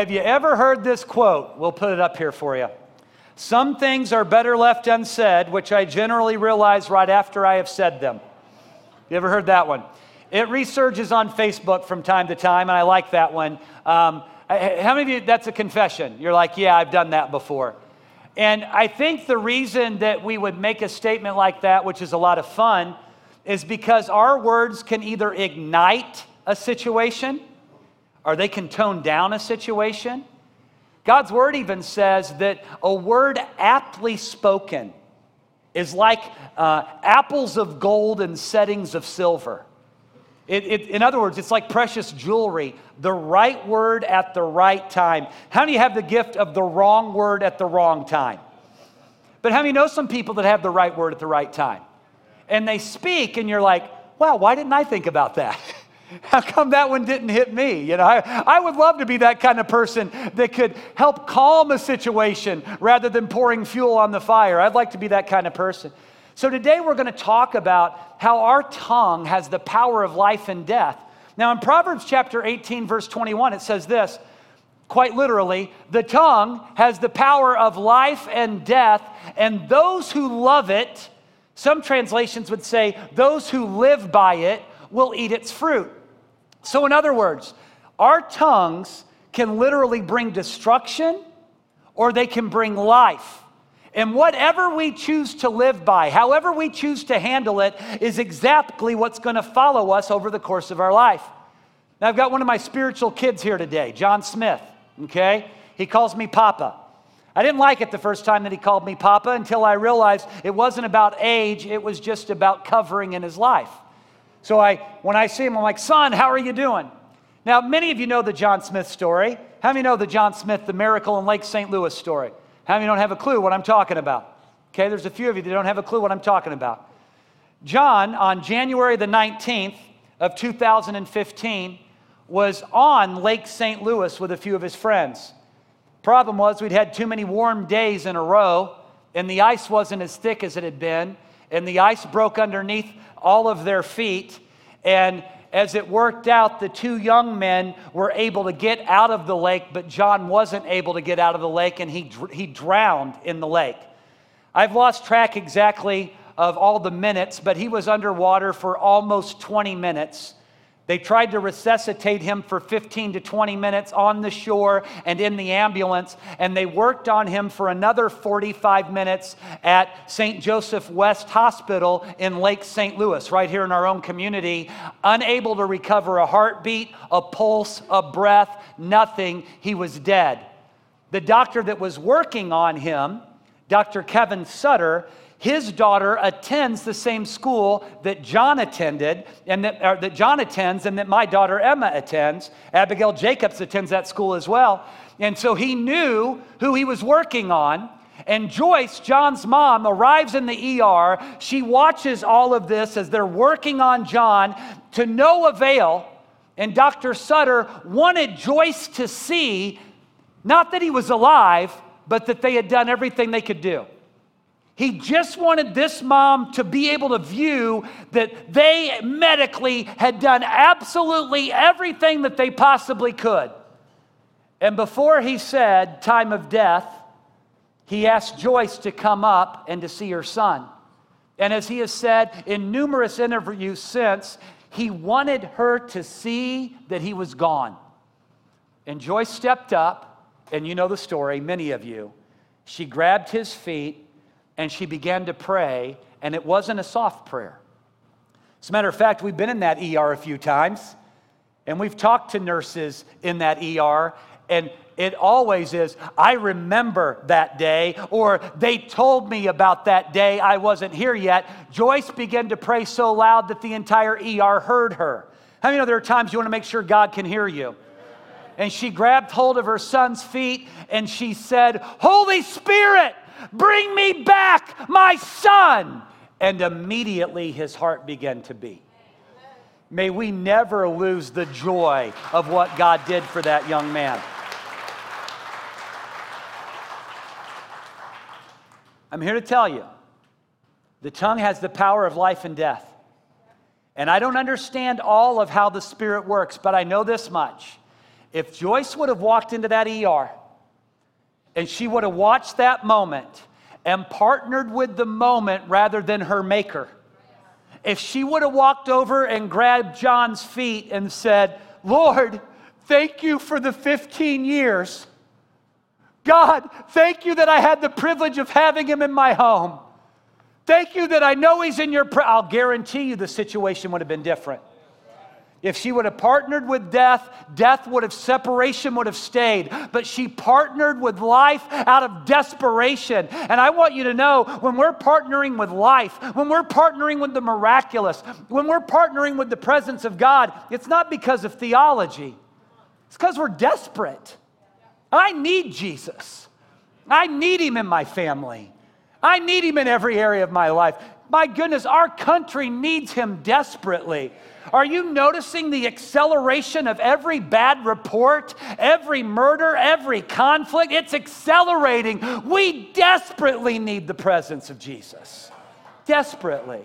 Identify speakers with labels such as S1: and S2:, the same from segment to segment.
S1: Have you ever heard this quote? We'll put it up here for you. Some things are better left unsaid, which I generally realize right after I have said them. You ever heard that one? It resurges on Facebook from time to time, and I like that one. Um, how many of you, that's a confession? You're like, yeah, I've done that before. And I think the reason that we would make a statement like that, which is a lot of fun, is because our words can either ignite a situation or they can tone down a situation. God's word even says that a word aptly spoken is like uh, apples of gold and settings of silver. It, it, in other words, it's like precious jewelry, the right word at the right time. How many have the gift of the wrong word at the wrong time? But how many know some people that have the right word at the right time? And they speak, and you're like, wow, why didn't I think about that? How come that one didn't hit me? You know, I, I would love to be that kind of person that could help calm a situation rather than pouring fuel on the fire. I'd like to be that kind of person. So, today we're going to talk about how our tongue has the power of life and death. Now, in Proverbs chapter 18, verse 21, it says this quite literally the tongue has the power of life and death, and those who love it, some translations would say, those who live by it will eat its fruit. So, in other words, our tongues can literally bring destruction or they can bring life. And whatever we choose to live by, however we choose to handle it, is exactly what's going to follow us over the course of our life. Now, I've got one of my spiritual kids here today, John Smith, okay? He calls me Papa. I didn't like it the first time that he called me Papa until I realized it wasn't about age, it was just about covering in his life. So I, when I see him, I'm like, son, how are you doing? Now, many of you know the John Smith story. How many know the John Smith, the miracle in Lake St. Louis story? How many don't have a clue what I'm talking about? Okay, there's a few of you that don't have a clue what I'm talking about. John, on January the 19th of 2015, was on Lake St. Louis with a few of his friends. Problem was, we'd had too many warm days in a row, and the ice wasn't as thick as it had been, and the ice broke underneath all of their feet, and as it worked out, the two young men were able to get out of the lake, but John wasn't able to get out of the lake and he, he drowned in the lake. I've lost track exactly of all the minutes, but he was underwater for almost 20 minutes. They tried to resuscitate him for 15 to 20 minutes on the shore and in the ambulance, and they worked on him for another 45 minutes at St. Joseph West Hospital in Lake St. Louis, right here in our own community, unable to recover a heartbeat, a pulse, a breath, nothing. He was dead. The doctor that was working on him, Dr. Kent Sutterer, his daughter attends the same school that John attended and that, that John attends and that my daughter Emma attends. Abigail Jacobs attends that school as well. And so he knew who he was working on. And Joyce, John's mom, arrives in the ER. She watches all of this as they're working on John to no avail. And Dr. Sutterer wanted Joyce to see not that he was alive, but that they had done everything they could do. He just wanted this mom to be able to view that they medically had done absolutely everything that they possibly could. And before he said, time of death, he asked Joyce to come up and to see her son. And as he has said in numerous interviews since, he wanted her to see that he was gone. And Joyce stepped up, and you know the story, many of you. She grabbed his feet and she began to pray, and it wasn't a soft prayer. As a matter of fact, we've been in that ER a few times, and we've talked to nurses in that ER, and it always is, I remember that day, or they told me about that day, I wasn't here yet. Joyce began to pray so loud that the entire ER heard her. How many know there are times you want to make sure God can hear you? And she grabbed hold of her son's feet and she said, Holy Spirit, Bring me back my son. And immediately his heart began to beat. May we never lose the joy of what God did for that young man. I'm here to tell you the tongue has the power of life and death. And I don't understand all of how the Spirit works, but I know this much If Joyce would have walked into that ER and she would have watched that moment and partnered with the moment rather than her maker, if she would have walked over and grabbed John's feet and said, Lord, thank you for the 15 years. God, thank you that I had the privilege of having him in my home. Thank you that I know he's in your. I'll guarantee you the situation would have been different. If she would have partnered with death, death would have, separation would have stayed. But she partnered with life out of desperation. And I want you to know when we're partnering with life, when we're partnering with the miraculous, when we're partnering with the presence of God, it's not because of theology, it's because we're desperate. I need Jesus. I need him in my family. I need him in every area of my life. My goodness, our country needs him desperately. Are you noticing the acceleration of every bad report, every murder, every conflict? It's accelerating. We desperately need the presence of Jesus. Desperately.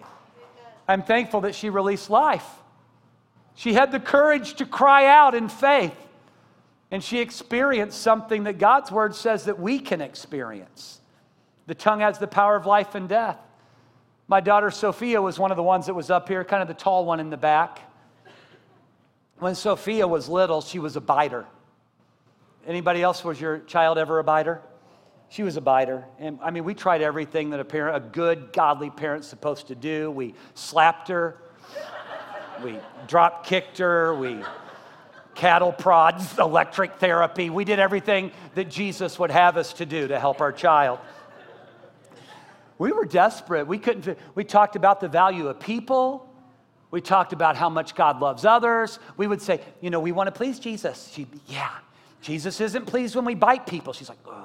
S1: I'm thankful that she released life. She had the courage to cry out in faith, and she experienced something that God's word says that we can experience. The tongue has the power of life and death. My daughter Sophia was one of the ones that was up here, kind of the tall one in the back. When Sophia was little, she was a biter. Anybody else was your child ever a biter? She was a biter. And I mean, we tried everything that a parent, a good, godly parent's supposed to do. We slapped her, we drop kicked her, we cattle prods, electric therapy. We did everything that Jesus would have us to do to help our child. We were desperate. We couldn't, we talked about the value of people. We talked about how much God loves others. We would say, you know, we want to please Jesus. She'd be, yeah. Jesus isn't pleased when we bite people. She's like, oh.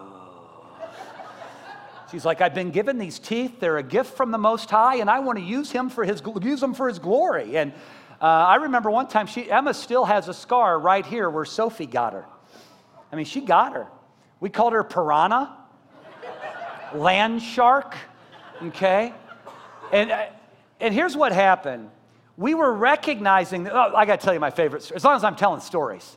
S1: She's like, I've been given these teeth. They're a gift from the Most High, and I want to use him for his use them for His glory. And uh, I remember one time, she Emma still has a scar right here where Sophie got her. I mean, she got her. We called her piranha, land shark okay? And, uh, and here's what happened. We were recognizing, oh, I gotta tell you my favorite, as long as I'm telling stories,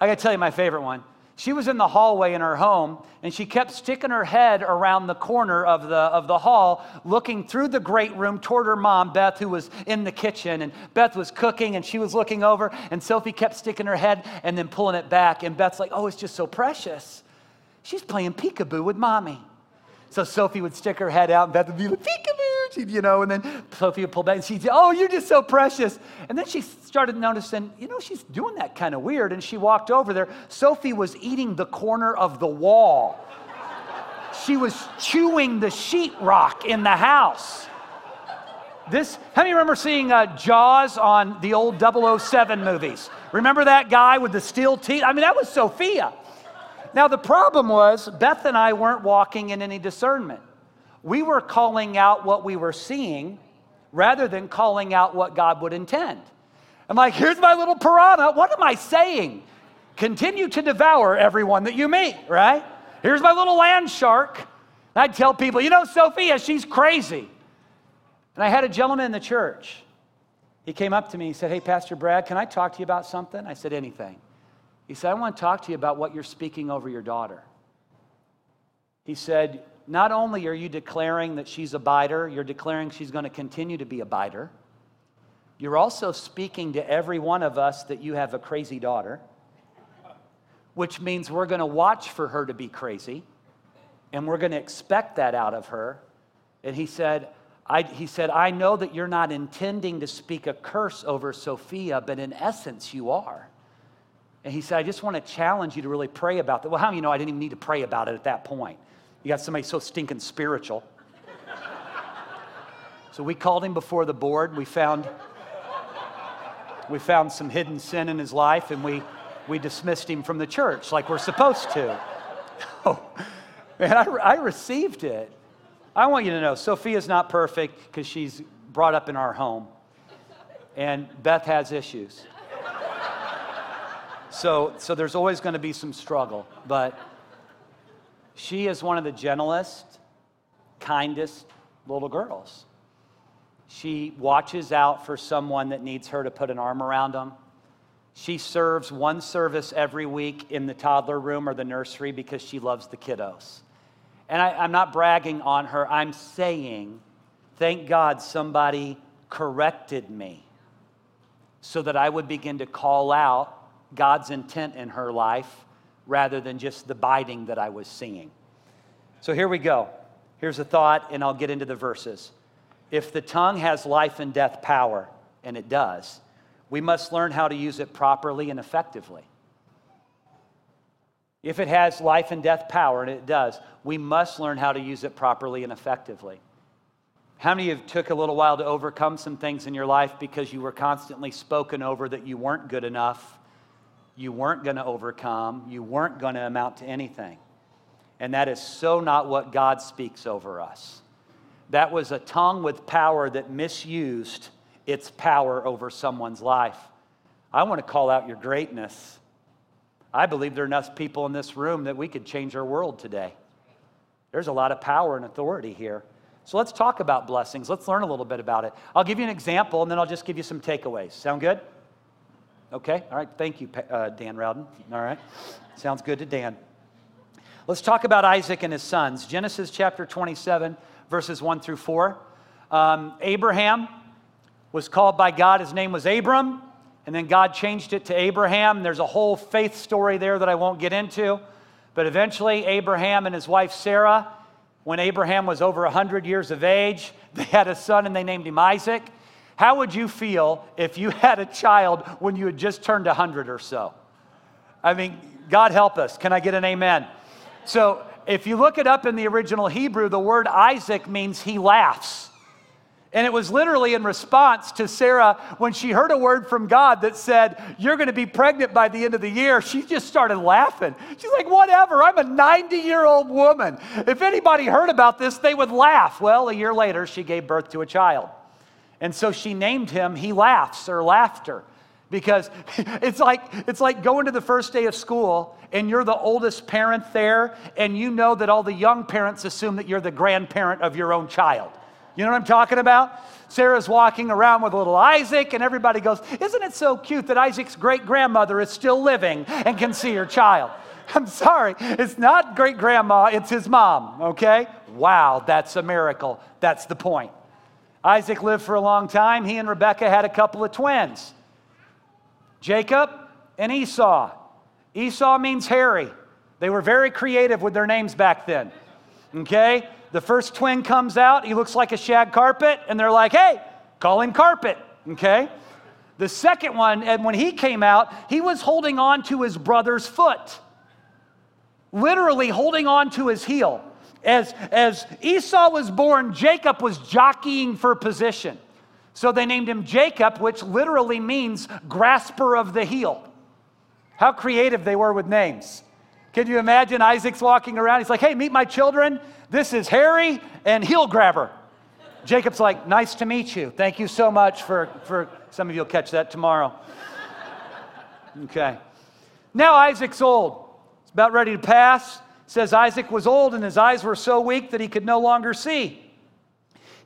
S1: I gotta tell you my favorite one. She was in the hallway in her home, and she kept sticking her head around the corner of the, of the hall, looking through the great room toward her mom, Beth, who was in the kitchen. And Beth was cooking, and she was looking over, and Sophie kept sticking her head and then pulling it back. And Beth's like, Oh, it's just so precious. She's playing peekaboo with mommy. So Sophie would stick her head out, and Beth would be like, peekaboo, you know, and then Sophie would pull back, and she'd say, oh, you're just so precious. And then she started noticing, you know, she's doing that kind of weird, and she walked over there. Sophie was eating the corner of the wall. she was chewing the sheetrock in the house. This, how many remember seeing uh, Jaws on the old 007 movies? Remember that guy with the steel teeth? I mean, that was Sophia. Now, the problem was Beth and I weren't walking in any discernment. We were calling out what we were seeing rather than calling out what God would intend. I'm like, here's my little piranha. What am I saying? Continue to devour everyone that you meet, right? Here's my little land shark. I'd tell people, you know, Sophia, she's crazy. And I had a gentleman in the church. He came up to me. He said, Hey, Pastor Brad, can I talk to you about something? I said, Anything. He said, I want to talk to you about what you're speaking over your daughter. He said, Not only are you declaring that she's a biter, you're declaring she's going to continue to be a biter. You're also speaking to every one of us that you have a crazy daughter, which means we're going to watch for her to be crazy, and we're going to expect that out of her. And he said, I, he said, I know that you're not intending to speak a curse over Sophia, but in essence, you are. And he said, I just want to challenge you to really pray about that. Well, how do you know I didn't even need to pray about it at that point? You got somebody so stinking spiritual. so we called him before the board. We found, we found some hidden sin in his life and we, we dismissed him from the church like we're supposed to. oh, man, I, I received it. I want you to know Sophia's not perfect because she's brought up in our home. And Beth has issues. So, so there's always going to be some struggle, but she is one of the gentlest, kindest little girls. She watches out for someone that needs her to put an arm around them. She serves one service every week in the toddler room or the nursery because she loves the kiddos. And I, am not bragging on her, I'm saying, thank God somebody corrected me so that I would begin to call out God's intent in her life rather than just the biting that I was seeing. So here we go. Here's a thought, and I'll get into the verses. If the tongue has life and death power, and it does, we must learn how to use it properly and effectively. If it has life and death power, and it does, we must learn how to use it properly and effectively. How many of you took a little while to overcome some things in your life because you were constantly spoken over that you weren't good enough, you weren't going to overcome, you weren't going to amount to anything? And that is so not what God speaks over us. That was a tongue with power that misused its power over someone's life. I want to call out your greatness. I believe there are enough people in this room that we could change our world today. There's a lot of power and authority here. So let's talk about blessings. Let's learn a little bit about it. I'll give you an example and then I'll just give you some takeaways. Sound good? Okay. All right. Thank you, uh, Dan Rowden. All right. Sounds good to Dan. Let's talk about Isaac and his sons. Genesis chapter 27, verses 1 through 4. Um, Abraham was called by God, his name was Abram, and then God changed it to Abraham. There's a whole faith story there that I won't get into. But eventually, Abraham and his wife Sarah, when Abraham was over 100 years of age, they had a son and they named him Isaac. How would you feel if you had a child when you had just turned 100 or so? I mean, God help us. Can I get an amen? So if you look it up in the original Hebrew, the word Isaac means he laughs. And it was literally in response to Sarah when she heard a word from God that said, You're going to be pregnant by the end of the year. She just started laughing. She's like, Whatever, I'm a 90 year old woman. If anybody heard about this, they would laugh. Well, a year later, she gave birth to a child. And so she named him He Laughs or Laughter. Because it's like it's like going to the first day of school and you're the oldest parent there and you know that all the young parents assume that you're the grandparent of your own child. You know what i'm talking about? Sarah's walking around with little isaac and everybody goes isn't it so cute that isaac's great grandmother is still living and can see her child? I'm sorry it's not great grandma it's his mom okay? Wow that's a miracle. That's the point isaac lived for a long time he and rebecca had a couple of twins Jacob and Esau. Esau means hairy. They were very creative with their names back then. Okay? The first twin comes out, he looks like a shag carpet, and they're like, hey, call him carpet. Okay? The second one, and when he came out, he was holding on to his brother's foot, literally holding on to his heel. As, as Esau was born, Jacob was jockeying for position. So they named him Jacob, which literally means grasper of the heel. How creative they were with names. Can you imagine Isaac's walking around? He's like, hey, meet my children. This is Harry and heel grabber. Jacob's like, nice to meet you. Thank you so much for, for some of you will catch that tomorrow. Okay. Now Isaac's old. It's about ready to pass. Says Isaac was old and his eyes were so weak that he could no longer see.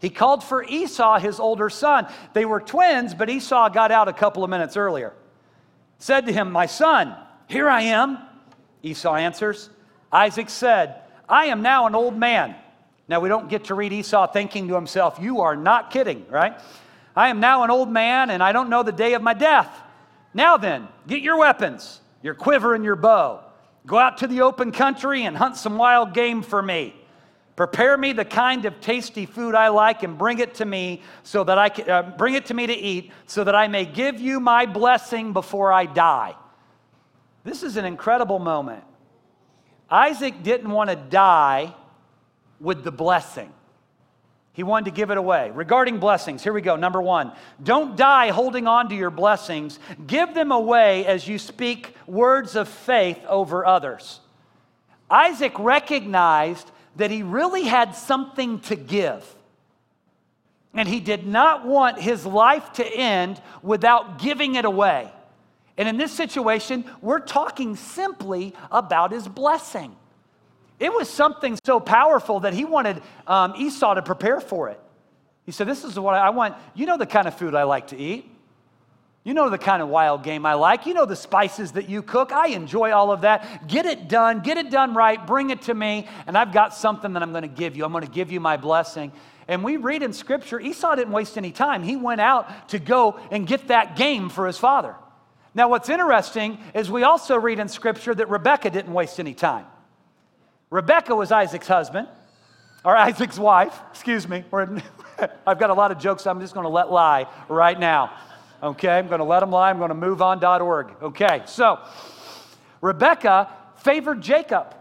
S1: He called for Esau, his older son. They were twins, but Esau got out a couple of minutes earlier. Said to him, My son, here I am. Esau answers. Isaac said, I am now an old man. Now, we don't get to read Esau thinking to himself, You are not kidding, right? I am now an old man, and I don't know the day of my death. Now then, get your weapons, your quiver and your bow. Go out to the open country and hunt some wild game for me. Prepare me the kind of tasty food I like and bring it to me so that I can uh, bring it to me to eat so that I may give you my blessing before I die. This is an incredible moment. Isaac didn't want to die with the blessing. He wanted to give it away. Regarding blessings, here we go. Number one, don't die holding on to your blessings. Give them away as you speak words of faith over others. Isaac recognized that he really had something to give. And he did not want his life to end without giving it away. And in this situation, we're talking simply about his blessing. It was something so powerful that he wanted um, Esau to prepare for it. He said, This is what I want. You know the kind of food I like to eat. You know the kind of wild game I like. You know the spices that you cook. I enjoy all of that. Get it done, get it done right, bring it to me, and I've got something that I'm going to give you. I'm going to give you my blessing. And we read in scripture, Esau didn't waste any time. He went out to go and get that game for his father. Now, what's interesting is we also read in scripture that Rebecca didn't waste any time. Rebecca was Isaac's husband, or Isaac's wife, excuse me. I've got a lot of jokes I'm just going to let lie right now. Okay, I'm going to let them lie. I'm going to move on.org. Okay, so Rebecca favored Jacob.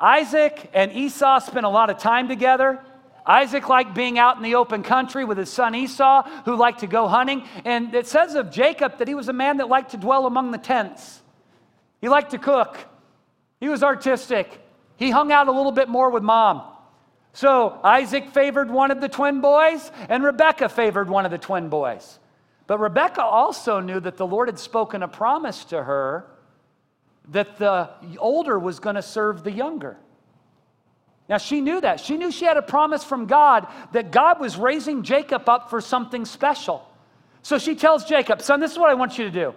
S1: Isaac and Esau spent a lot of time together. Isaac liked being out in the open country with his son Esau, who liked to go hunting. And it says of Jacob that he was a man that liked to dwell among the tents. He liked to cook. He was artistic. He hung out a little bit more with mom. So Isaac favored one of the twin boys, and Rebekah favored one of the twin boys. But Rebecca also knew that the Lord had spoken a promise to her that the older was going to serve the younger. Now, she knew that. She knew she had a promise from God that God was raising Jacob up for something special. So she tells Jacob, Son, this is what I want you to do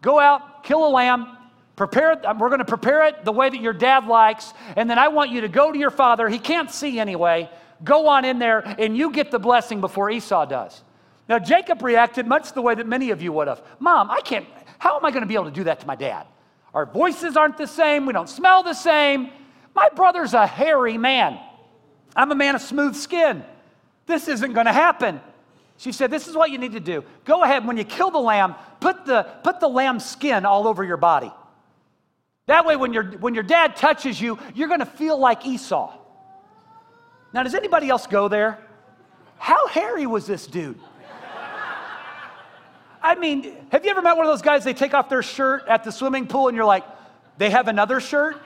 S1: go out, kill a lamb, prepare it. We're going to prepare it the way that your dad likes. And then I want you to go to your father. He can't see anyway. Go on in there, and you get the blessing before Esau does. Now, Jacob reacted much the way that many of you would have. Mom, I can't, how am I going to be able to do that to my dad? Our voices aren't the same. We don't smell the same. My brother's a hairy man. I'm a man of smooth skin. This isn't going to happen. She said, This is what you need to do. Go ahead, when you kill the lamb, put the, put the lamb's skin all over your body. That way, when, your when your dad touches you, you're going to feel like Esau. Now, does anybody else go there? How hairy was this dude? I mean, have you ever met one of those guys, they take off their shirt at the swimming pool and you're like, they have another shirt?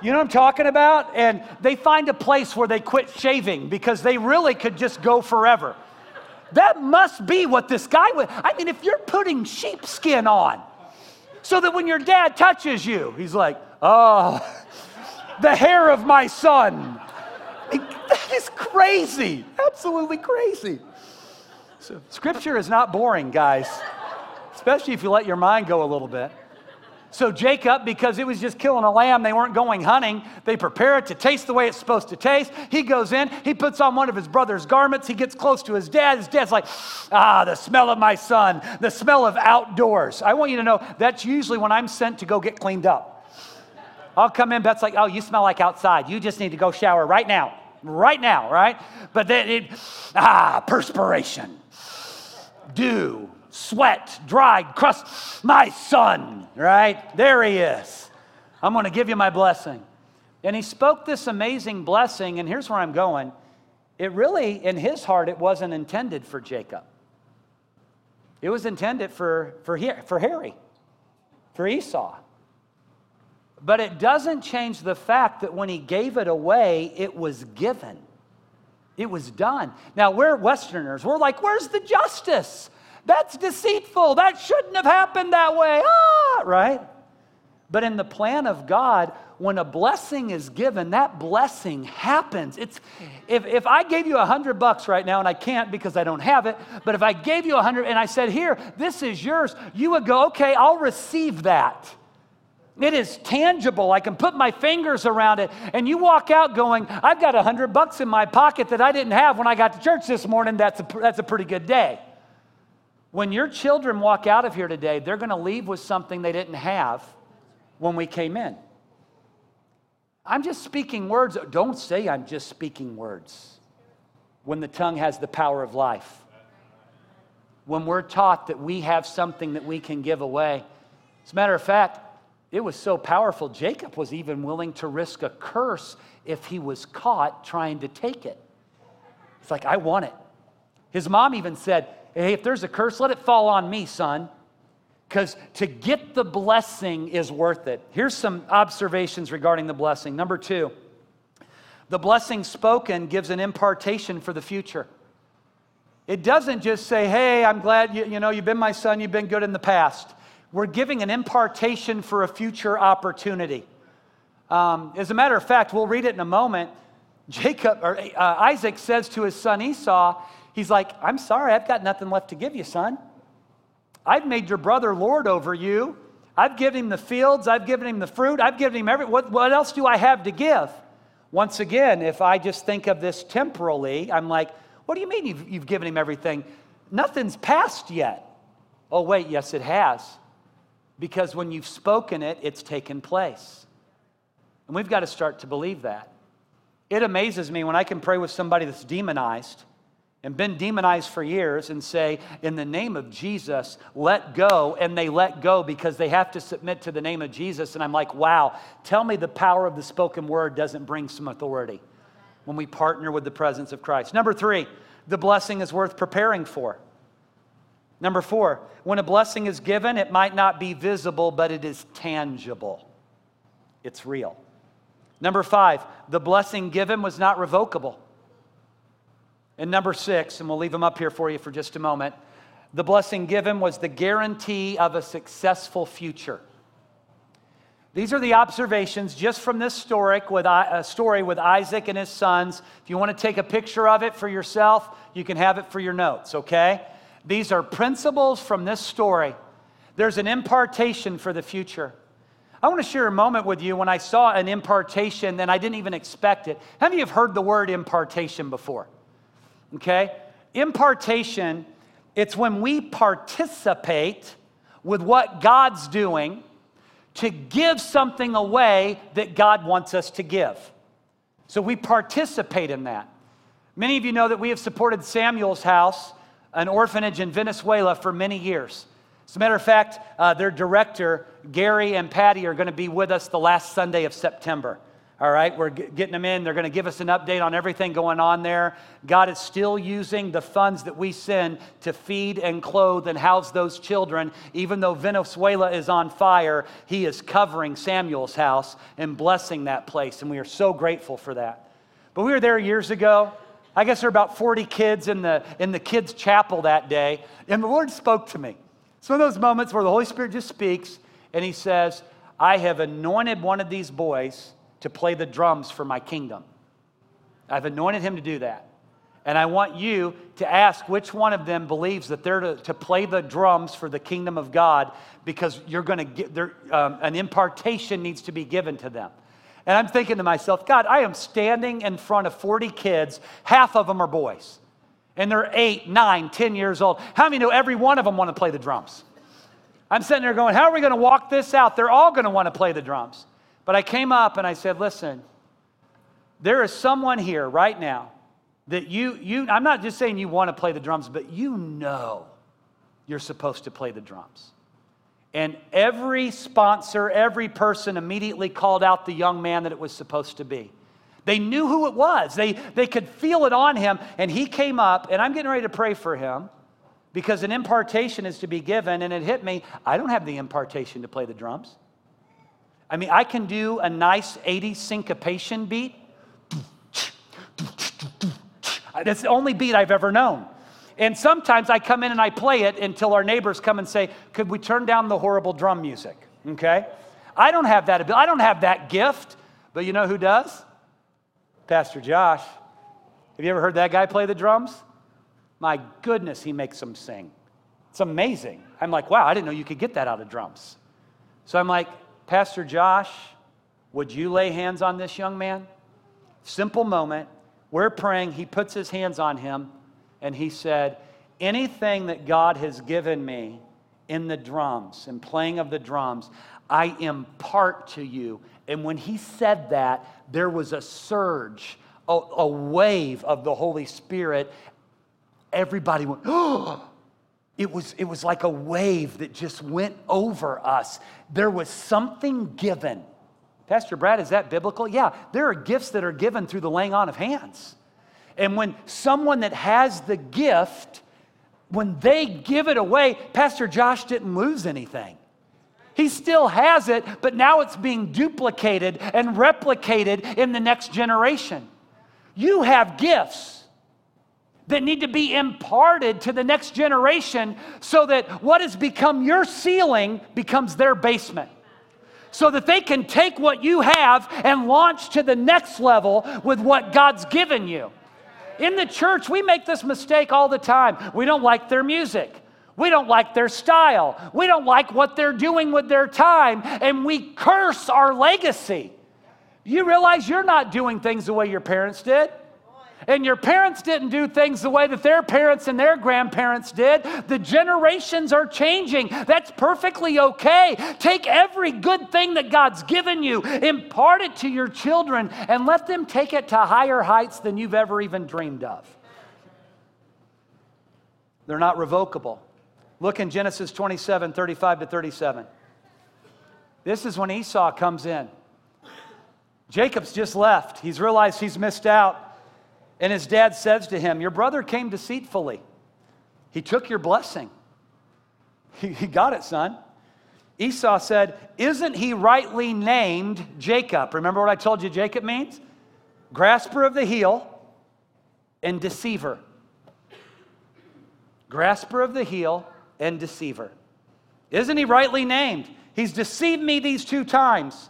S1: You know what I'm talking about? And they find a place where they quit shaving because they really could just go forever. That must be what this guy was. I mean, if you're putting sheepskin on so that when your dad touches you, he's like, oh, the hair of my son. That is crazy, absolutely crazy. So, scripture is not boring, guys, especially if you let your mind go a little bit. So, Jacob, because it was just killing a lamb, they weren't going hunting. They prepare it to taste the way it's supposed to taste. He goes in, he puts on one of his brother's garments, he gets close to his dad. His dad's like, ah, the smell of my son, the smell of outdoors. I want you to know that's usually when I'm sent to go get cleaned up. I'll come in, Beth's like, oh, you smell like outside. You just need to go shower right now. Right now, right? But then it, ah, perspiration dew, sweat, dried, crust. My son, right? There he is. I'm going to give you my blessing. And he spoke this amazing blessing, and here's where I'm going. It really, in his heart, it wasn't intended for Jacob. It was intended for, for, for Harry, for Esau. But it doesn't change the fact that when he gave it away, it was given. It was done. Now, we're Westerners. We're like, where's the justice? That's deceitful. That shouldn't have happened that way. Ah, right? But in the plan of God, when a blessing is given, that blessing happens. It's if, if I gave you a hundred bucks right now, and I can't because I don't have it, but if I gave you a hundred and I said, Here, this is yours, you would go, Okay, I'll receive that. It is tangible. I can put my fingers around it. And you walk out going, I've got a hundred bucks in my pocket that I didn't have when I got to church this morning. That's a, that's a pretty good day. When your children walk out of here today, they're going to leave with something they didn't have when we came in. I'm just speaking words. Don't say I'm just speaking words when the tongue has the power of life. When we're taught that we have something that we can give away. As a matter of fact, it was so powerful, Jacob was even willing to risk a curse if he was caught trying to take it. It's like, I want it. His mom even said, Hey, if there's a curse, let it fall on me, son. Because to get the blessing is worth it. Here's some observations regarding the blessing. Number two, the blessing spoken gives an impartation for the future. It doesn't just say, hey, I'm glad you, you know, you've been my son, you've been good in the past we're giving an impartation for a future opportunity. Um, as a matter of fact, we'll read it in a moment. Jacob or uh, Isaac says to his son Esau, He's like, I'm sorry, I've got nothing left to give you, son. I've made your brother Lord over you. I've given him the fields, I've given him the fruit, I've given him every. What, what else do I have to give? Once again, if I just think of this temporally, I'm like, what do you mean you've, you've given him everything? Nothing's passed yet. Oh, wait, yes, it has. Because when you've spoken it, it's taken place. And we've got to start to believe that. It amazes me when I can pray with somebody that's demonized and been demonized for years and say, In the name of Jesus, let go. And they let go because they have to submit to the name of Jesus. And I'm like, wow, tell me the power of the spoken word doesn't bring some authority when we partner with the presence of Christ. Number three, the blessing is worth preparing for. Number four, when a blessing is given, it might not be visible, but it is tangible. It's real. Number five, the blessing given was not revocable. And number six, and we'll leave them up here for you for just a moment, the blessing given was the guarantee of a successful future. These are the observations just from this story with, uh, story with Isaac and his sons. If you want to take a picture of it for yourself, you can have it for your notes, okay? These are principles from this story. There's an impartation for the future. I want to share a moment with you when I saw an impartation and I didn't even expect it. How many of you have heard the word impartation before? Okay? Impartation, it's when we participate with what God's doing to give something away that God wants us to give. So we participate in that. Many of you know that we have supported Samuel's House, an orphanage in Venezuela, for many years. As a matter of fact, uh, their director, Gary and Patty, are going to be with us the last Sunday of September. All right, we're getting them in. They're going to give us an update on everything going on there. God is still using the funds that we send to feed and clothe and house those children. Even though Venezuela is on fire, He is covering Samuel's house and blessing that place. And we are so grateful for that. But we were there years ago. I guess there were about 40 kids in the, in the kids' chapel that day. And the Lord spoke to me. It's one of those moments where the Holy Spirit just speaks and He says, I have anointed one of these boys to play the drums for my kingdom. I've anointed him to do that. And I want you to ask which one of them believes that they're to, to play the drums for the kingdom of God because you're going to get there, um, an impartation needs to be given to them. And I'm thinking to myself, God, I am standing in front of 40 kids, half of them are boys, and they're eight, nine, ten years old. How many know every one of them want to play the drums? I'm sitting there going, How are we going to walk this out? They're all going to want to play the drums. But I came up and I said, listen, there is someone here right now that you, you, I'm not just saying you want to play the drums, but you know you're supposed to play the drums. And every sponsor, every person immediately called out the young man that it was supposed to be. They knew who it was. They, they could feel it on him. And he came up, and I'm getting ready to pray for him because an impartation is to be given. And it hit me I don't have the impartation to play the drums. I mean, I can do a nice 80 syncopation beat. That's the only beat I've ever known. And sometimes I come in and I play it until our neighbors come and say, Could we turn down the horrible drum music? Okay? I don't have that ability. I don't have that gift. But you know who does? Pastor Josh. Have you ever heard that guy play the drums? My goodness, he makes them sing. It's amazing. I'm like, wow, I didn't know you could get that out of drums. So I'm like, Pastor Josh, would you lay hands on this young man? Simple moment. We're praying. He puts his hands on him and he said, Anything that God has given me in the drums and playing of the drums, I impart to you. And when he said that, there was a surge, a, a wave of the Holy Spirit. Everybody went, oh, it was, it was like a wave that just went over us. There was something given. Pastor Brad, is that biblical? Yeah, there are gifts that are given through the laying on of hands. And when someone that has the gift, when they give it away, Pastor Josh didn't lose anything. He still has it, but now it's being duplicated and replicated in the next generation. You have gifts that need to be imparted to the next generation so that what has become your ceiling becomes their basement. So that they can take what you have and launch to the next level with what God's given you. In the church, we make this mistake all the time. We don't like their music. We don't like their style. We don't like what they're doing with their time, and we curse our legacy. You realize you're not doing things the way your parents did. And your parents didn't do things the way that their parents and their grandparents did. The generations are changing. That's perfectly okay. Take every good thing that God's given you, impart it to your children, and let them take it to higher heights than you've ever even dreamed of. They're not revocable. Look in Genesis 27 35 to 37. This is when Esau comes in. Jacob's just left. He's realized he's missed out. And his dad says to him, Your brother came deceitfully. He took your blessing. He, he got it, son. Esau said, Isn't he rightly named Jacob? Remember what I told you Jacob means? Grasper of the heel and deceiver. Grasper of the heel and deceiver. Isn't he rightly named? He's deceived me these two times.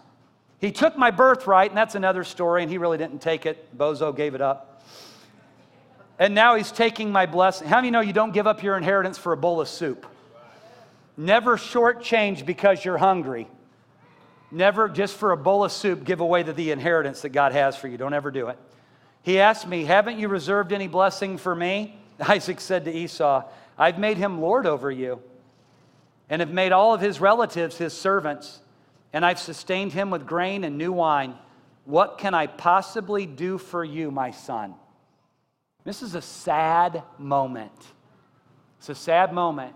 S1: He took my birthright, and that's another story, and he really didn't take it. Bozo gave it up. And now he's taking my blessing. How many know you don't give up your inheritance for a bowl of soup? Never shortchange because you're hungry. Never just for a bowl of soup give away the, the inheritance that God has for you. Don't ever do it. He asked me, Haven't you reserved any blessing for me? Isaac said to Esau, I've made him Lord over you, and have made all of his relatives his servants, and I've sustained him with grain and new wine. What can I possibly do for you, my son? This is a sad moment. It's a sad moment,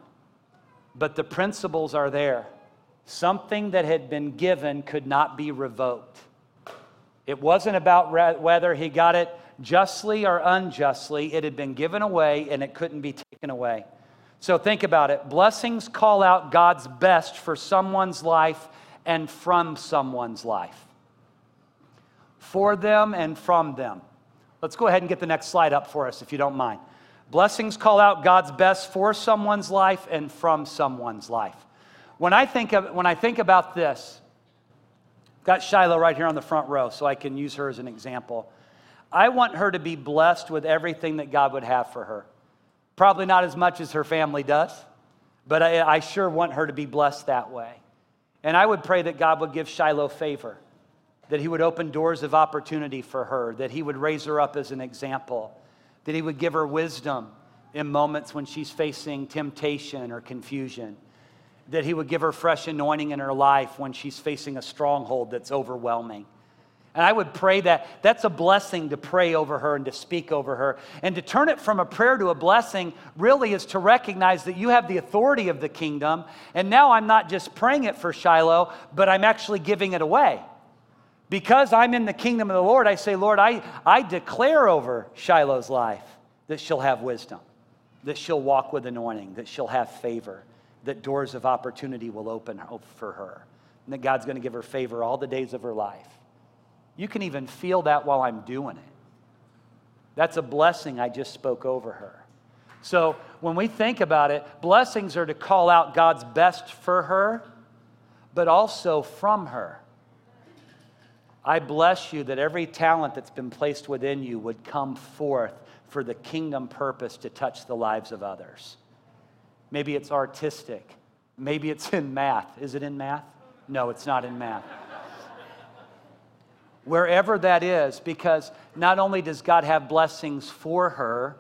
S1: but the principles are there. Something that had been given could not be revoked. It wasn't about whether he got it justly or unjustly. It had been given away and it couldn't be taken away. So think about it. Blessings call out God's best for someone's life and from someone's life. For them and from them. Let's go ahead and get the next slide up for us, if you don't mind. Blessings call out God's best for someone's life and from someone's life. When I think, of, when I think about this, got Shiloh right here on the front row, so I can use her as an example. I want her to be blessed with everything that God would have for her. Probably not as much as her family does, but I, I sure want her to be blessed that way. And I would pray that God would give Shiloh favor that He would open doors of opportunity for her, that He would raise her up as an example, that He would give her wisdom in moments when she's facing temptation or confusion, that He would give her fresh anointing in her life when she's facing a stronghold that's overwhelming. And I would pray that that's a blessing to pray over her and to speak over her. And to turn it from a prayer to a blessing really is to recognize that you have the authority of the kingdom. And now I'm not just praying it for Shiloh, but I'm actually giving it away. Because I'm in the kingdom of the Lord, I say, Lord, I, I declare over Shiloh's life that she'll have wisdom, that she'll walk with anointing, that she'll have favor, that doors of opportunity will open for her, and that God's going to give her favor all the days of her life. You can even feel that while I'm doing it. That's a blessing I just spoke over her. So when we think about it, blessings are to call out God's best for her, but also from her. I bless you that every talent that's been placed within you would come forth for the kingdom purpose to touch the lives of others. Maybe it's artistic. Maybe it's in math. Is it in math? No, it's not in math. Wherever that is, because not only does God have blessings for her,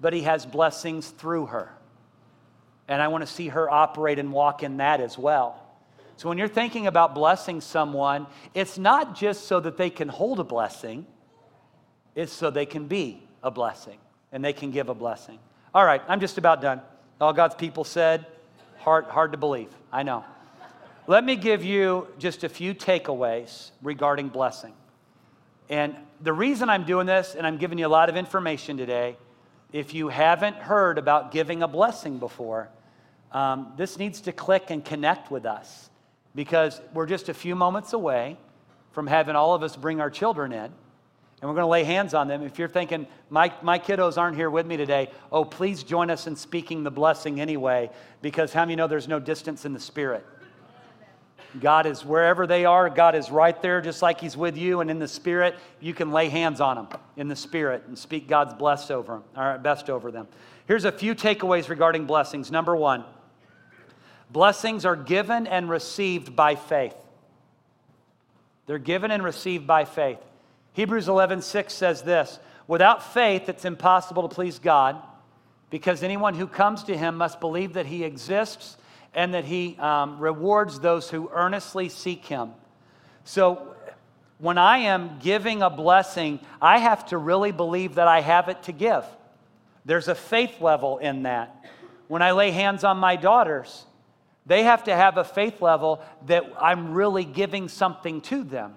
S1: but He has blessings through her. And I want to see her operate and walk in that as well. So when you're thinking about blessing someone, it's not just so that they can hold a blessing, it's so they can be a blessing and they can give a blessing. All right, I'm just about done. All God's people said, hard, hard to believe. I know. Let me give you just a few takeaways regarding blessing. And the reason I'm doing this, and I'm giving you a lot of information today, if you haven't heard about giving a blessing before, um, this needs to click and connect with us because we're just a few moments away from having all of us bring our children in and we're going to lay hands on them. If you're thinking, my, my kiddos aren't here with me today, oh, please join us in speaking the blessing anyway, because how many know there's no distance in the spirit? God is wherever they are, God is right there, just like He's with you. And in the Spirit, you can lay hands on them in the Spirit and speak God's blessed over them, all right, best over them. Here's a few takeaways regarding blessings. Number one, blessings are given and received by faith. They're given and received by faith. Hebrews 11, 6 says this Without faith, it's impossible to please God because anyone who comes to him must believe that he exists and that he um, rewards those who earnestly seek him. So, when I am giving a blessing, I have to really believe that I have it to give. There's a faith level in that. When I lay hands on my daughters, they have to have a faith level that I'm really giving something to them.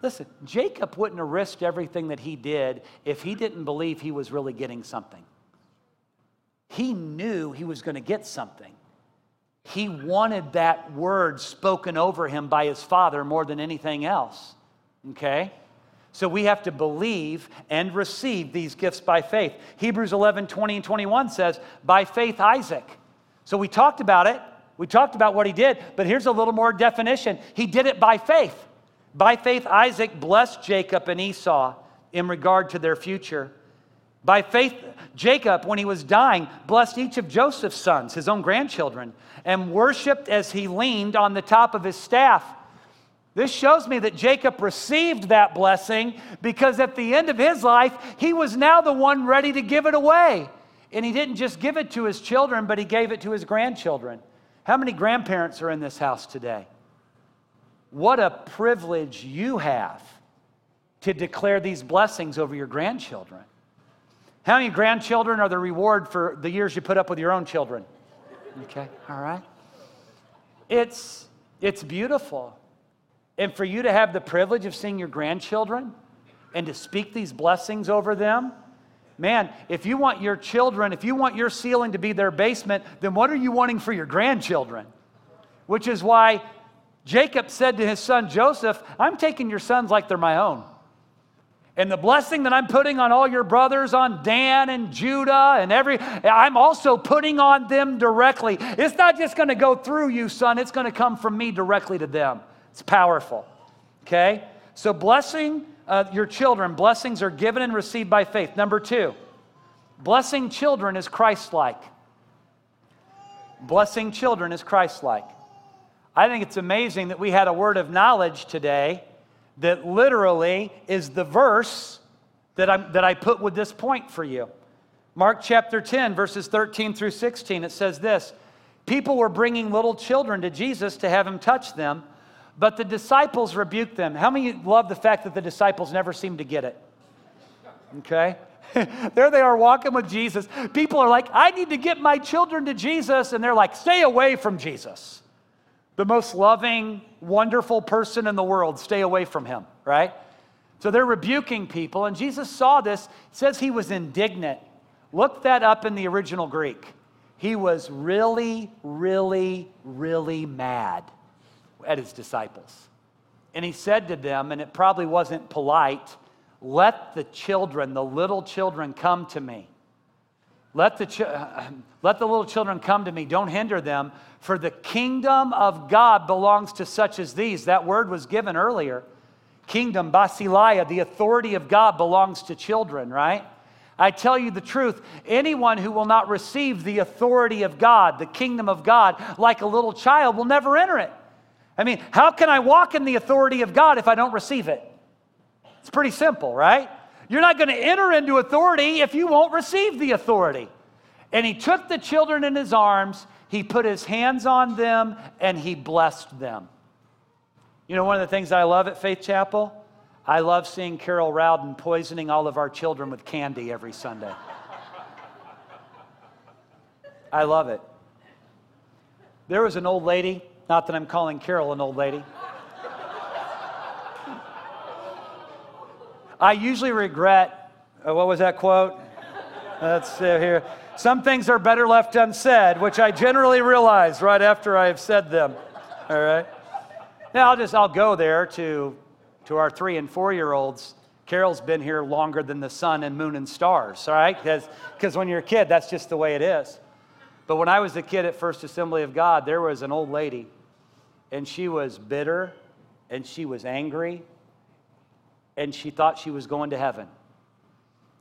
S1: Listen, Jacob wouldn't have risked everything that he did if he didn't believe he was really getting something. He knew he was going to get something. He wanted that word spoken over him by his father more than anything else. Okay? So we have to believe and receive these gifts by faith. Hebrews 11, 20 and 21 says, by faith, Isaac. So we talked about it. We talked about what he did, but here's a little more definition. He did it by faith. By faith, Isaac blessed Jacob and Esau in regard to their future. By faith, Jacob, when he was dying, blessed each of Joseph's sons, his own grandchildren, and worshiped as he leaned on the top of his staff. This shows me that Jacob received that blessing because at the end of his life, he was now the one ready to give it away. And he didn't just give it to his children, but he gave it to his grandchildren. How many grandparents are in this house today? What a privilege you have to declare these blessings over your grandchildren. How many grandchildren are the reward for the years you put up with your own children? Okay, all right. It's, it's beautiful. And for you to have the privilege of seeing your grandchildren and to speak these blessings over them, man, if you want your children, if you want your ceiling to be their basement, then what are you wanting for your grandchildren? Which is why Jacob said to his son Joseph, I'm taking your sons like they're my own. And the blessing that I'm putting on all your brothers, on Dan and Judah and every, I'm also putting on them directly. It's not just to go through you, son, it's to come from me directly to them. It's powerful. Okay? So, blessing uh, your children, blessings are given and received by faith. Number two, blessing children is Christ like. Blessing children is Christ like. I think it's amazing that we had a word of knowledge today that literally is the verse that, i that I put with this point for you. Mark chapter 10, verses 13 through 16, it says this People were bringing little children to Jesus to have him touch them, but the disciples rebuked them. How many love the fact that the disciples never seem to get it? Okay? there they are walking with Jesus. People are like, I need to get my children to Jesus. And they're like, stay away from Jesus the most loving, wonderful person in the world, stay away from him, right? So they're rebuking people, and Jesus saw this, says he was indignant. Look that up in the original Greek. He was really, really, really mad at his disciples. And he said to them, and it probably wasn't polite, let the children, the little children, come to me. Let the, ch- let the little children come to me. Don't hinder them, for the kingdom of God belongs to such as these. That word was given earlier. Kingdom, basileia, the authority of God belongs to children, right? I tell you the truth anyone who will not receive the authority of God, the kingdom of God, like a little child, will never enter it. I mean, how can I walk in the authority of God if I don't receive it? It's pretty simple, right? You're not going to enter into authority if you won't receive the authority. And he took the children in his arms, he put his hands on them, and he blessed them. You know, one of the things I love at Faith Chapel? I love seeing Carol Rowden poisoning all of our children with candy every Sunday. I love it. There was an old lady, not that I'm calling Carol an old lady. I usually regret, uh, what was that quote? Let's see here. Some things are better left unsaid, which I generally realize right after I have said them. All right? Now I'll just, I'll go there to, to our three and four year olds. Carol's been here longer than the sun and moon and stars, all right? Because when you're a kid, that's just the way it is. But when I was a kid at First Assembly of God, there was an old lady, and she was bitter and she was angry and she thought she was going to heaven.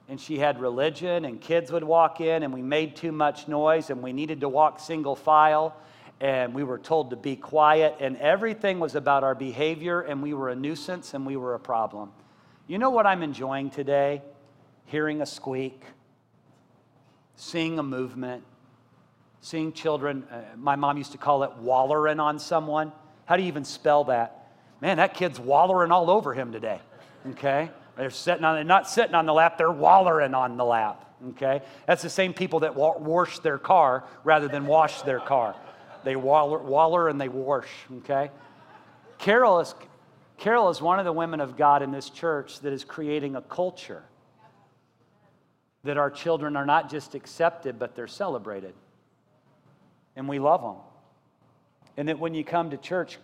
S1: And she had religion, and kids would walk in, and we made too much noise, and we needed to walk single file, and we were told to be quiet, and everything was about our behavior, and we were a nuisance and we were a problem. You know what I'm enjoying today? Hearing a squeak, seeing a movement, seeing children. Uh, my mom used to call it wallering on someone. How do you even spell that? Man, that kid's wallering all over him today. Okay? They're sitting on, they're not sitting on the lap, they're wallering on the lap. Okay? That's the same people that wash their car rather than wash their car. They waller, waller and they wash. Okay? Carol is, Carol is one of the women of God in this church that is creating a culture that our children are not just accepted, but they're celebrated. And we love them. And that when you come to church,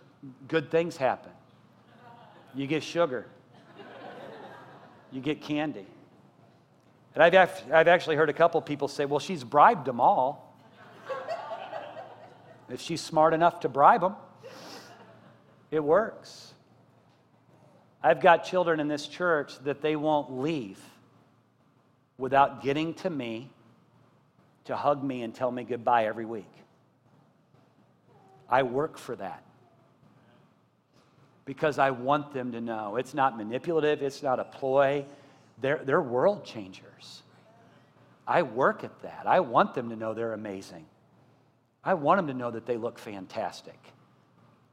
S1: good things happen. You get sugar, you get candy. And I've, I've actually heard a couple people say, well, she's bribed them all. if she's smart enough to bribe them, it works. I've got children in this church that they won't leave without getting to me to hug me and tell me goodbye every week. I work for that because I want them to know it's not manipulative, it's not a ploy. They're, they're world changers. I work at that. I want them to know they're amazing. I want them to know that they look fantastic.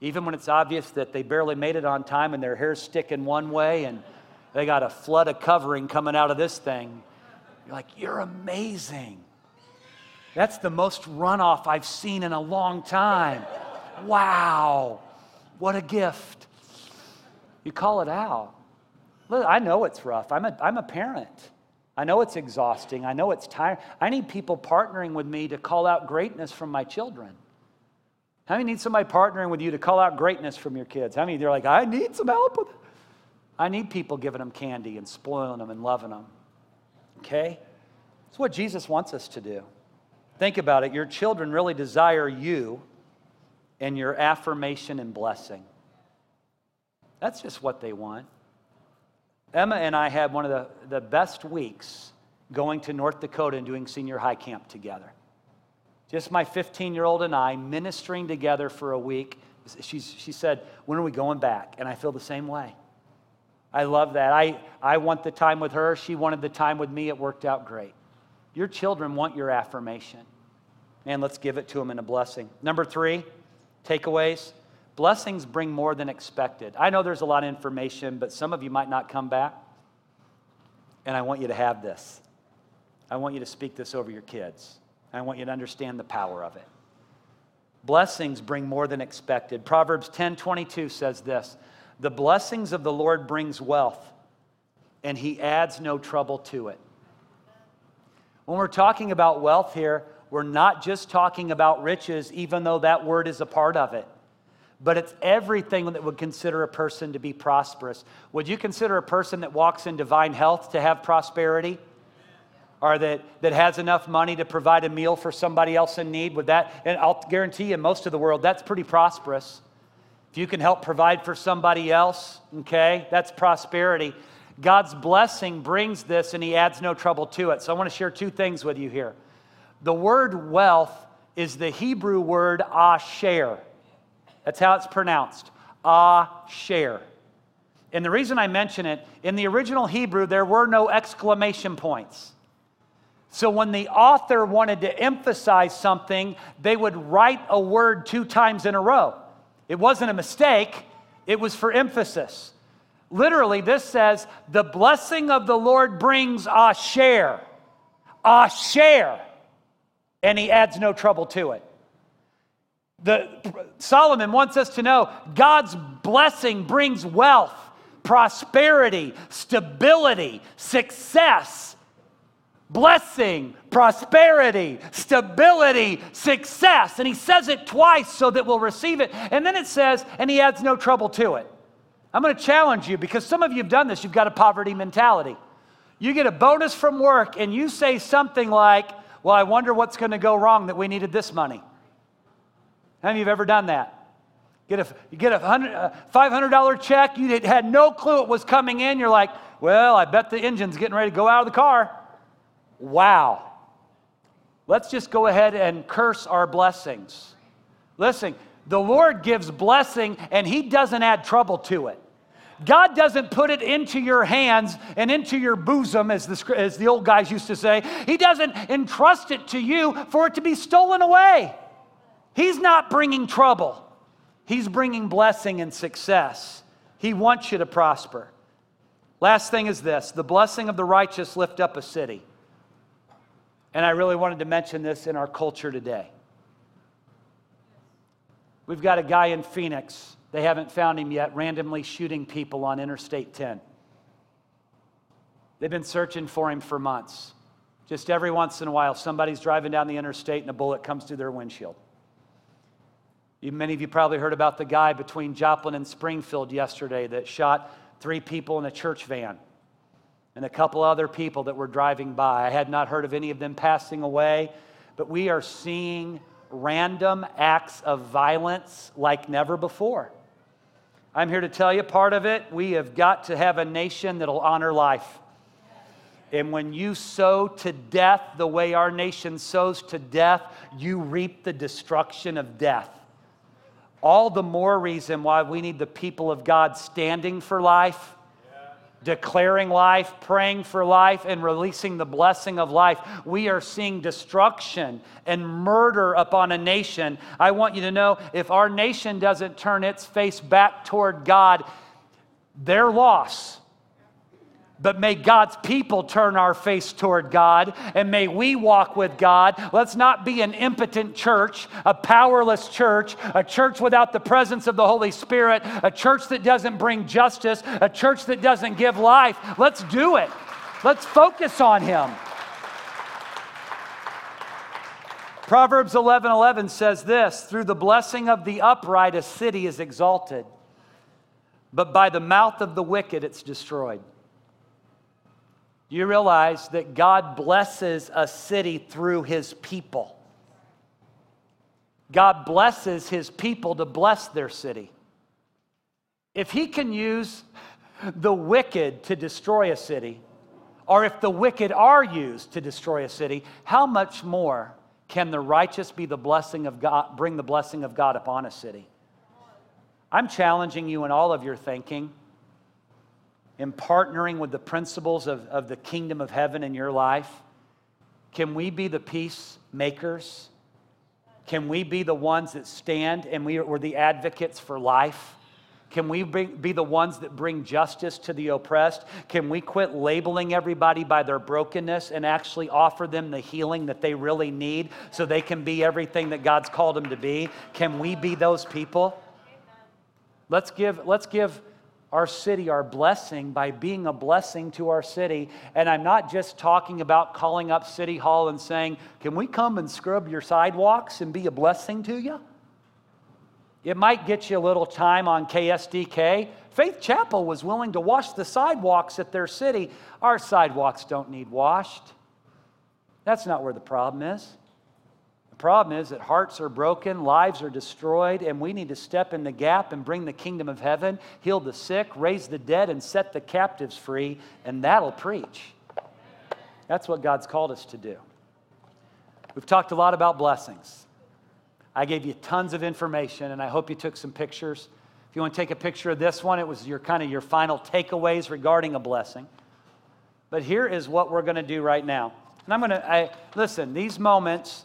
S1: Even when it's obvious that they barely made it on time and their hair's sticking one way and they got a flood of covering coming out of this thing, you're like, you're amazing. That's the most runoff I've seen in a long time. Wow, what a gift. You call it out. Look, I know it's rough. I'm a, I'm a parent. I know it's exhausting. I know it's tiring. I need people partnering with me to call out greatness from my children. How many need somebody partnering with you to call out greatness from your kids? How many they're like, I need some help with it? I need people giving them candy and spoiling them and loving them. Okay? It's what Jesus wants us to do. Think about it. Your children really desire you and your affirmation and blessing. That's just what they want. Emma and I had one of the, the best weeks going to North Dakota and doing senior high camp together. Just my 15 year old and I ministering together for a week. She's, she said, When are we going back? And I feel the same way. I love that. I, I want the time with her. She wanted the time with me. It worked out great. Your children want your affirmation. And let's give it to them in a blessing. Number three, takeaways. Blessings bring more than expected. I know there's a lot of information, but some of you might not come back. And I want you to have this. I want you to speak this over your kids. I want you to understand the power of it. Blessings bring more than expected. Proverbs 10:22 says this, "The blessings of the Lord brings wealth, and he adds no trouble to it." When we're talking about wealth here, we're not just talking about riches even though that word is a part of it but it's everything that would consider a person to be prosperous. Would you consider a person that walks in divine health to have prosperity? Or that, that has enough money to provide a meal for somebody else in need? Would that, and I'll guarantee you, in most of the world, that's pretty prosperous. If you can help provide for somebody else, okay, that's prosperity. God's blessing brings this and He adds no trouble to it. So I want to share two things with you here. The word wealth is the Hebrew word asher. That's how it's pronounced. Asher. And the reason I mention it, in the original Hebrew, there were no exclamation points. So when the author wanted to emphasize something, they would write a word two times in a row. It wasn't a mistake, it was for emphasis. Literally, this says, The blessing of the Lord brings a share. A share. And he adds no trouble to it. The, Solomon wants us to know God's blessing brings wealth, prosperity, stability, success. Blessing, prosperity, stability, success. And he says it twice so that we'll receive it. And then it says, and he adds no trouble to it. I'm going to challenge you because some of you have done this. You've got a poverty mentality. You get a bonus from work and you say something like, Well, I wonder what's going to go wrong that we needed this money. How many of you have ever done that? Get a, you get a $500 uh, check, you had no clue it was coming in. You're like, well, I bet the engine's getting ready to go out of the car. Wow. Let's just go ahead and curse our blessings. Listen, the Lord gives blessing and He doesn't add trouble to it. God doesn't put it into your hands and into your bosom, as the, as the old guys used to say. He doesn't entrust it to you for it to be stolen away. He's not bringing trouble. He's bringing blessing and success. He wants you to prosper. Last thing is this the blessing of the righteous lift up a city. And I really wanted to mention this in our culture today. We've got a guy in Phoenix, they haven't found him yet, randomly shooting people on Interstate 10. They've been searching for him for months. Just every once in a while, somebody's driving down the interstate and a bullet comes through their windshield. Many of you probably heard about the guy between Joplin and Springfield yesterday that shot three people in a church van and a couple other people that were driving by. I had not heard of any of them passing away, but we are seeing random acts of violence like never before. I'm here to tell you part of it, we have got to have a nation that'll honor life. And when you sow to death the way our nation sows to death, you reap the destruction of death. All the more reason why we need the people of God standing for life, declaring life, praying for life, and releasing the blessing of life. We are seeing destruction and murder upon a nation. I want you to know if our nation doesn't turn its face back toward God, their loss but may God's people turn our face toward God and may we walk with God. Let's not be an impotent church, a powerless church, a church without the presence of the Holy Spirit, a church that doesn't bring justice, a church that doesn't give life. Let's do it. Let's focus on Him. Proverbs 11 11 says this Through the blessing of the upright, a city is exalted, but by the mouth of the wicked, it's destroyed you realize that God blesses a city through his people? God blesses his people to bless their city. If he can use the wicked to destroy a city, or if the wicked are used to destroy a city, how much more can the righteous be the blessing of God, bring the blessing of God upon a city? I'm challenging you in all of your thinking in partnering with the principles of, of the kingdom of heaven in your life? Can we be the peacemakers? Can we be the ones that stand and we, we're the advocates for life? Can we be the ones that bring justice to the oppressed? Can we quit labeling everybody by their brokenness and actually offer them the healing that they really need so they can be everything that God's called them to be? Can we be those people? Let's give, let's give our city our blessing by being a blessing to our city. And I'm not just talking about calling up City Hall and saying, Can we come and scrub your sidewalks and be a blessing to you? It might get you a little time on KSDK. Faith Chapel was willing to wash the sidewalks at their city. Our sidewalks don't need washed. That's not where the problem is problem is that hearts are broken, lives are destroyed, and we need to step in the gap and bring the kingdom of heaven, heal the sick, raise the dead, and set the captives free, and that'll preach. That's what God's called us to do. We've talked a lot about blessings. I gave you tons of information, and I hope you took some pictures. If you want to take a picture of this one, it was your kind of your final takeaways regarding a blessing. But here is what we're going to do right now. And I'm going to, I, listen, these moments,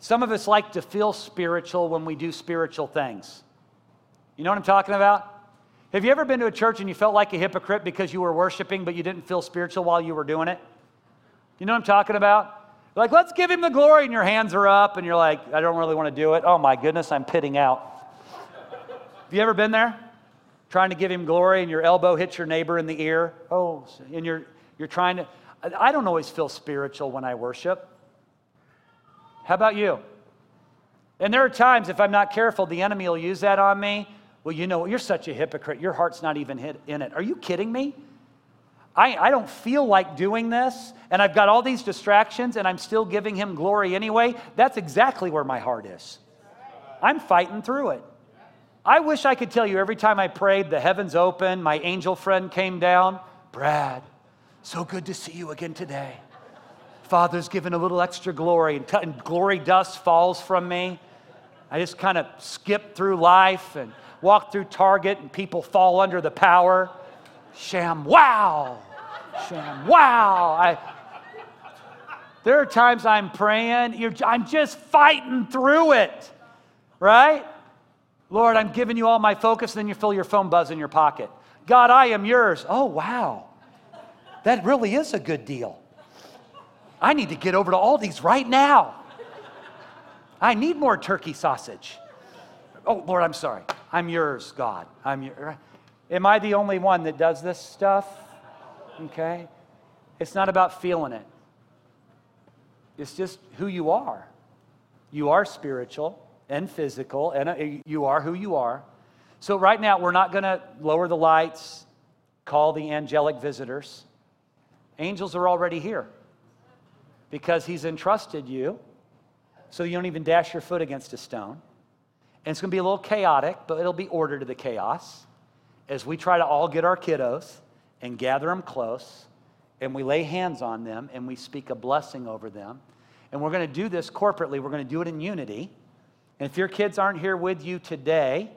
S1: some of us like to feel spiritual when we do spiritual things. You know what I'm talking about? Have you ever been to a church and you felt like a hypocrite because you were worshiping, but you didn't feel spiritual while you were doing it? You know what I'm talking about? Like, let's give him the glory, and your hands are up, and you're like, I don't really want to do it. Oh my goodness, I'm pitting out. Have you ever been there? Trying to give him glory, and your elbow hits your neighbor in the ear. Oh, and you're, you're trying to. I don't always feel spiritual when I worship. How about you? And there are times, if I'm not careful, the enemy will use that on me. Well, you know, you're such a hypocrite. Your heart's not even hit in it. Are you kidding me? I, I don't feel like doing this, and I've got all these distractions, and I'm still giving him glory anyway. That's exactly where my heart is. I'm fighting through it. I wish I could tell you every time I prayed, the heavens opened, my angel friend came down. Brad, so good to see you again today. Father's given a little extra glory, and, and glory dust falls from me. I just kind of skip through life and walk through Target, and people fall under the power. Sham, wow! Sham, wow! I, there are times I'm praying, I'm just fighting through it, right? Lord, I'm giving you all my focus, and then you feel your phone buzz in your pocket. God, I am yours. Oh, wow. That really is a good deal. I need to get over to Aldi's right now. I need more turkey sausage. Oh, Lord, I'm sorry. I'm yours, God. I'm your. Am I the only one that does this stuff? Okay. It's not about feeling it. It's just who you are. You are spiritual and physical, and uh, you are who you are. So, right now, we're not going to lower the lights, call the angelic visitors. Angels are already here because He's entrusted you so you don't even dash your foot against a stone. And it's going to be a little chaotic, but it'll be order to the chaos as we try to all get our kiddos and gather them close and we lay hands on them and we speak a blessing over them. And we're going to do this corporately, we're going to do it in unity. And if your kids aren't here with you today,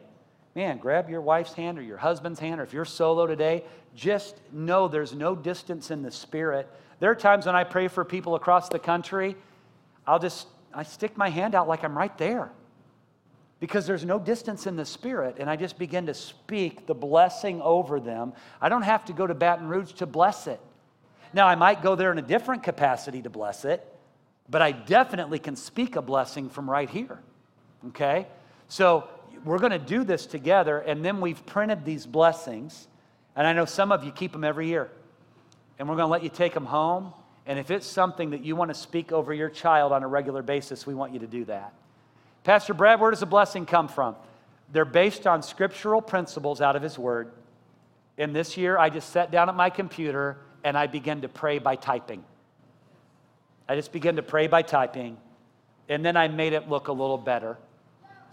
S1: man, grab your wife's hand or your husband's hand, or if you're solo today, just know there's no distance in the spirit. There are times when I pray for people across the country, I'll just I stick my hand out like I'm right there. Because there's no distance in the spirit, and I just begin to speak the blessing over them. I don't have to go to Baton Rouge to bless it. Now, I might go there in a different capacity to bless it, but I definitely can speak a blessing from right here. Okay? So we're going to do this together, and then we've printed these blessings. And I know some of you keep them every year. And we're going to let you take them home. And if it's something that you want to speak over your child on a regular basis, we want you to do that. Pastor Brad, where does the blessing come from? They're based on scriptural principles out of His Word. And this year, I just sat down at my computer and I began to pray by typing. I just began to pray by typing. And then I made it look a little better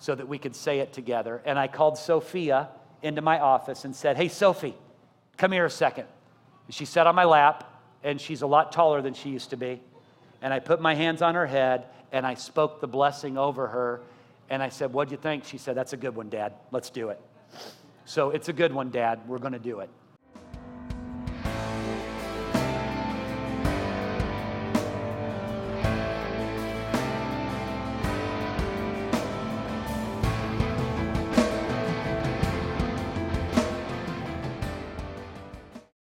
S1: so that we could say it together. And I called Sophia into my office and said, Hey, Sophie, come here a second. And she sat on my lap, and she's a lot taller than she used to be. And I put my hands on her head and I spoke the blessing over her. And I said, What'd you think? She said, That's a good one, Dad. Let's do it. So it's a good one, Dad. We're going to do it.